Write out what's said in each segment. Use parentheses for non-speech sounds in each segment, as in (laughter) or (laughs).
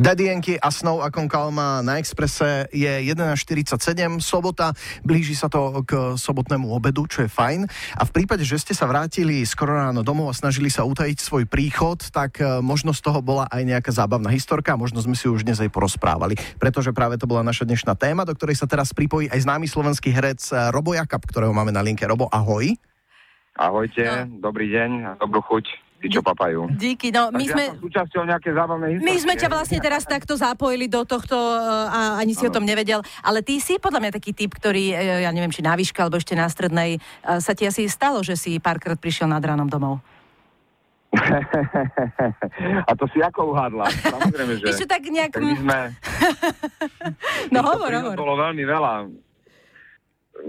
Yankee a Snow a Kalma na Expresse je 11.47, sobota, blíži sa to k sobotnému obedu, čo je fajn. A v prípade, že ste sa vrátili skoro ráno domov a snažili sa utajiť svoj príchod, tak e, možno z toho bola aj nejaká zábavná historka, možno sme si už dnes aj porozprávali, pretože práve to bola naša dnešná téma, do ktorej sa teraz pripojí aj známy slovenský herec e, Robo Jakab, ktorého máme na linke. Robo, ahoj. Ahojte, no. dobrý deň, dobrú chuť tí, čo papajú. Díky, no my sme... Ja súčasťou nejaké zábavné My sme ťa vlastne teraz takto zapojili do tohto a ani si ano. o tom nevedel, ale ty si podľa mňa taký typ, ktorý, e, ja neviem, či na výške alebo ešte na strednej, e, sa ti asi stalo, že si párkrát prišiel nad ránom domov. (laughs) a to si ako uhádla? Samozrejme, že... (laughs) Ešte tak nejak... Tak my sme... (laughs) no hovor, hovor. bolo veľmi veľa,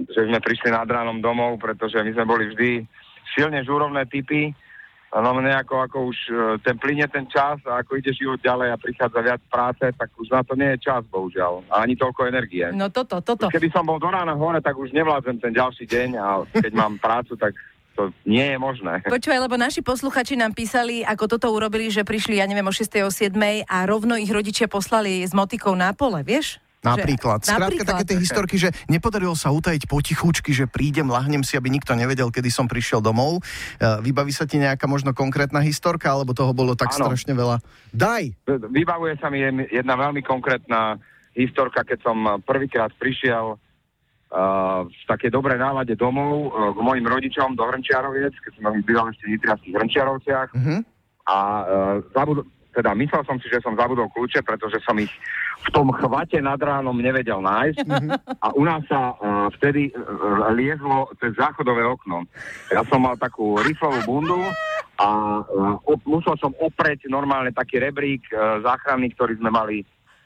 že sme prišli nad ránom domov, pretože my sme boli vždy silne žúrovné typy No nejako ako už e, ten plyne ten čas a ako ide život ďalej a prichádza viac práce, tak už na to nie je čas, bohužiaľ. A ani toľko energie. No toto, toto. Keby som bol do rána hore, tak už nevládzem ten ďalší deň a keď mám prácu, tak to nie je možné. Počúvaj, lebo naši posluchači nám písali, ako toto urobili, že prišli, ja neviem, o 6. o 7. a rovno ich rodičia poslali s motikou na pole, vieš? Napríklad. Že, Skrátka také tie historky, že nepodarilo sa utajiť potichučky, že prídem, lahnem si, aby nikto nevedel, kedy som prišiel domov. E, vybaví sa ti nejaká možno konkrétna historka, alebo toho bolo tak ano. strašne veľa? Daj! Vybavuje sa mi jedna veľmi konkrétna historka, keď som prvýkrát prišiel uh, v takej dobrej nálade domov uh, k mojim rodičom do Hrnčiaroviec, keď som býval ešte v Nitrianských Hrnčiarovciach. Uh-huh. A uh, zabudol, teda myslel som si, že som zabudol kľúče, pretože som ich v tom chvate nad ránom nevedel nájsť a u nás sa uh, vtedy uh, liezlo cez záchodové okno. Ja som mal takú riflovú bundu a uh, op, musel som opreť normálne taký rebrík uh, záchranný, ktorý sme mali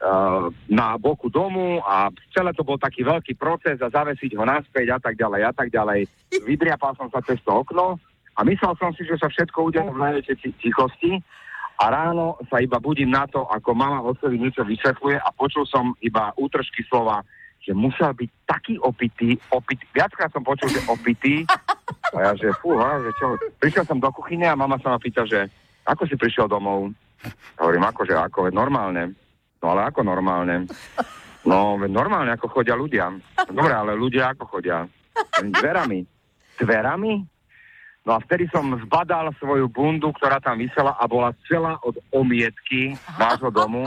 uh, na boku domu a celé to bol taký veľký proces a zavesiť ho naspäť a tak ďalej a tak ďalej. Vydriapal som sa cez to okno a myslel som si, že sa všetko udeje v najväčšej tichosti a ráno sa iba budím na to, ako mama otcovi niečo vysvetľuje a počul som iba útržky slova, že musel byť taký opitý, opitý. Viackrát som počul, že opitý. (laughs) A ja, že fúha, že čo. Prišiel som do kuchyne a mama sa ma pýta, že ako si prišiel domov? Hovorím, ako, že ako, normálne. No ale ako normálne? No, normálne, ako chodia ľudia. Dobre, ale ľudia ako chodia? Dverami. Dverami? No a vtedy som zbadal svoju bundu, ktorá tam vysela a bola celá od omietky nášho domu.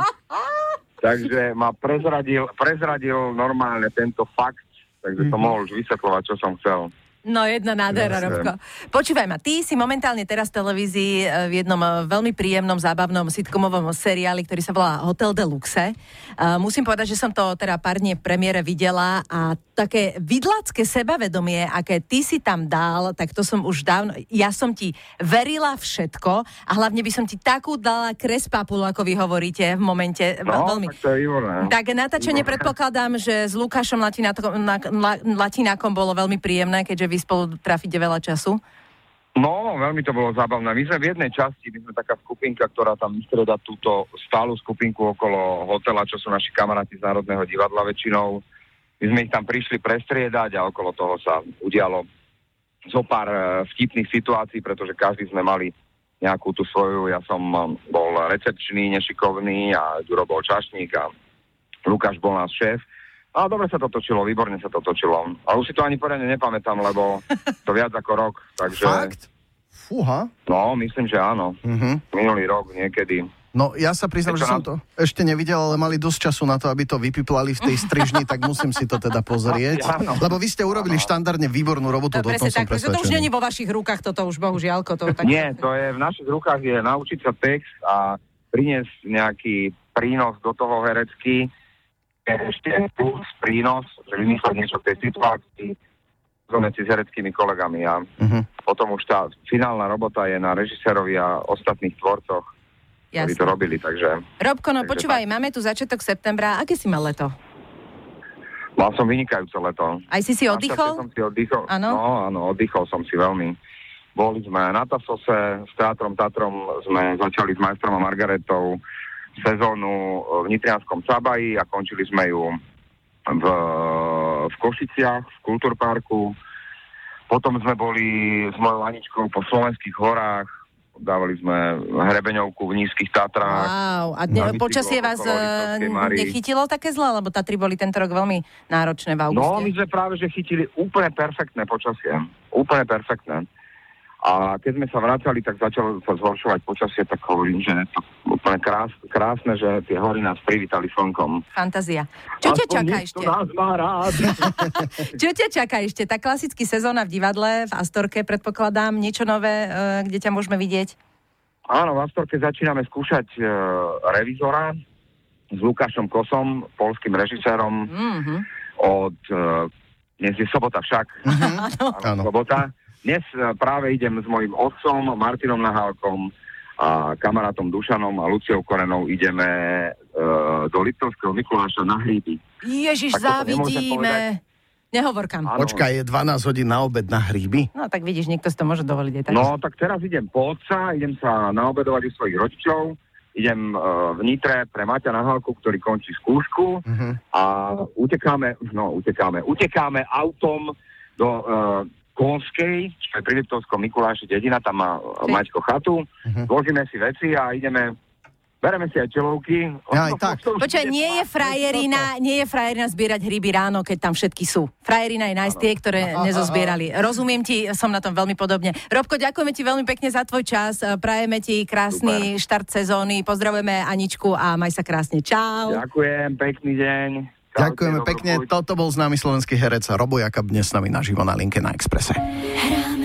(laughs) Takže ma prezradil, prezradil normálne tento fakt, takže som mhm. mohol už vysvetľovať, čo som chcel. No jedna nádhera, no, Robko. Počúvaj ma, ty si momentálne teraz v televízii e, v jednom e, veľmi príjemnom, zábavnom sitcomovom seriáli, ktorý sa volá Hotel de Luxe. Uh, musím povedať, že som to teda pár dní premiére videla a také vidlacké sebavedomie, aké ty si tam dal, tak to som už dávno, ja som ti verila všetko a hlavne by som ti takú dala krespapulu, ako vy hovoríte v momente. No, veľmi. tak to je Tak natáčanie predpokladám, že s Lukášom Latinákom bolo veľmi príjemné, keďže vy spolu trafíte veľa času? No, veľmi to bolo zábavné. My sme v jednej časti, my sme taká skupinka, ktorá tam vystreda túto stálu skupinku okolo hotela, čo sú naši kamaráti z Národného divadla väčšinou. My sme ich tam prišli prestriedať a okolo toho sa udialo zo pár e, vtipných situácií, pretože každý sme mali nejakú tú svoju, ja som e, bol recepčný, nešikovný a Duro bol čašník a Lukáš bol náš šéf. A dobre sa to točilo, výborne sa to točilo. A už si to ani poriadne nepamätám, lebo (laughs) to viac ako rok, takže... Fakt? Fúha. No, myslím, že áno. Uh-huh. Minulý rok niekedy. No ja sa priznám, že som to ešte nevidel, ale mali dosť času na to, aby to vypiplali v tej strižni, tak musím si to teda pozrieť. (laughs) Ja, Lebo vy ste urobili štandardne výbornú robotu, to, tom som tak, To už není vo vašich rukách, toto už bohužiaľ. To, tak... Nie, to je v našich rukách je naučiť sa text a priniesť nejaký prínos do toho herecký ešte plus prínos, že vymyslieť niečo v tej situácii medzi s hereckými kolegami a uh-huh. potom už tá finálna robota je na režisérovi a ostatných tvorcoch, Jasne. ktorí to robili, takže... Robko, no takže počúvaj, tak. máme tu začiatok septembra, aké si mal leto? Mal som vynikajúce leto. Aj si si oddychol? som si oddychol. Áno? No, áno, oddychol som si veľmi. Boli sme na Tasose, s Teatrom Tatrom sme začali s majstrom a Margaretou sezónu v Nitrianskom Cabaji a končili sme ju v, v Košiciach, v Kultúrparku. Potom sme boli s mojou Aničkou po slovenských horách, dávali sme hrebeňovku v nízkych Tatrách. Wow, a Na počasie vás Márii. nechytilo také zle, lebo Tatry boli tento rok veľmi náročné v auguste. No, my sme práve, že chytili úplne perfektné počasie. Úplne perfektné. A keď sme sa vracali, tak začalo sa zhoršovať počasie, tak hovorím, že je to úplne krás, krásne, že tie hory nás privítali slnkom. Fantázia. Čo ťa čaká ešte? nás má rád. (laughs) Čo ťa čaká ešte? Tá klasický sezóna v divadle, v Astorke predpokladám, niečo nové, eh, kde ťa môžeme vidieť? Áno, v Astorke začíname skúšať e, revizora s Lukášom Kosom, polským režisérom Mhm. od... E, dnes je sobota však. (laughs) Áno. Áno, sobota. Dnes e, práve idem s mojim otcom, Martinom Nahálkom a kamarátom Dušanom a Luciou Korenou ideme e, do Liptovského Mikuláša na hríby. Ježiš, závidíme. Nehovor kam. Áno. Počkaj, je 12 hodín na obed na hríby. No tak vidíš, niekto si to môže dovoliť aj tak. No, tak teraz idem po otca, idem sa naobedovať u svojich rodičov, idem uh, v Nitre pre Maťa Nahálku, ktorý končí skúšku Uh-huh. a utekáme, no utekáme, utekáme autom do uh, Konskej, čo je pri Liptovskom Mikuláši dedina, tam má Si. Maťko chatu, Mhm. zložíme si veci a ideme, bereme si aj čelovky. Ja, aj tak. Počkaj, nie je frajerina, nie je frajerina zbierať hryby ráno, keď tam všetky sú. Frajerina je nájsť tie, ktoré nezozbierali. Rozumiem ti, som na tom veľmi podobne. Robko, ďakujeme ti veľmi pekne za tvoj čas, prajeme ti krásny štart sezóny, pozdravujeme Aničku a maj sa krásne. Čau. Ďakujem, pekný deň. Ďakujeme pekne. Toto bol známy slovenský herec Robo Jakab dnes s nami naživo na linke na Exprese. Hrám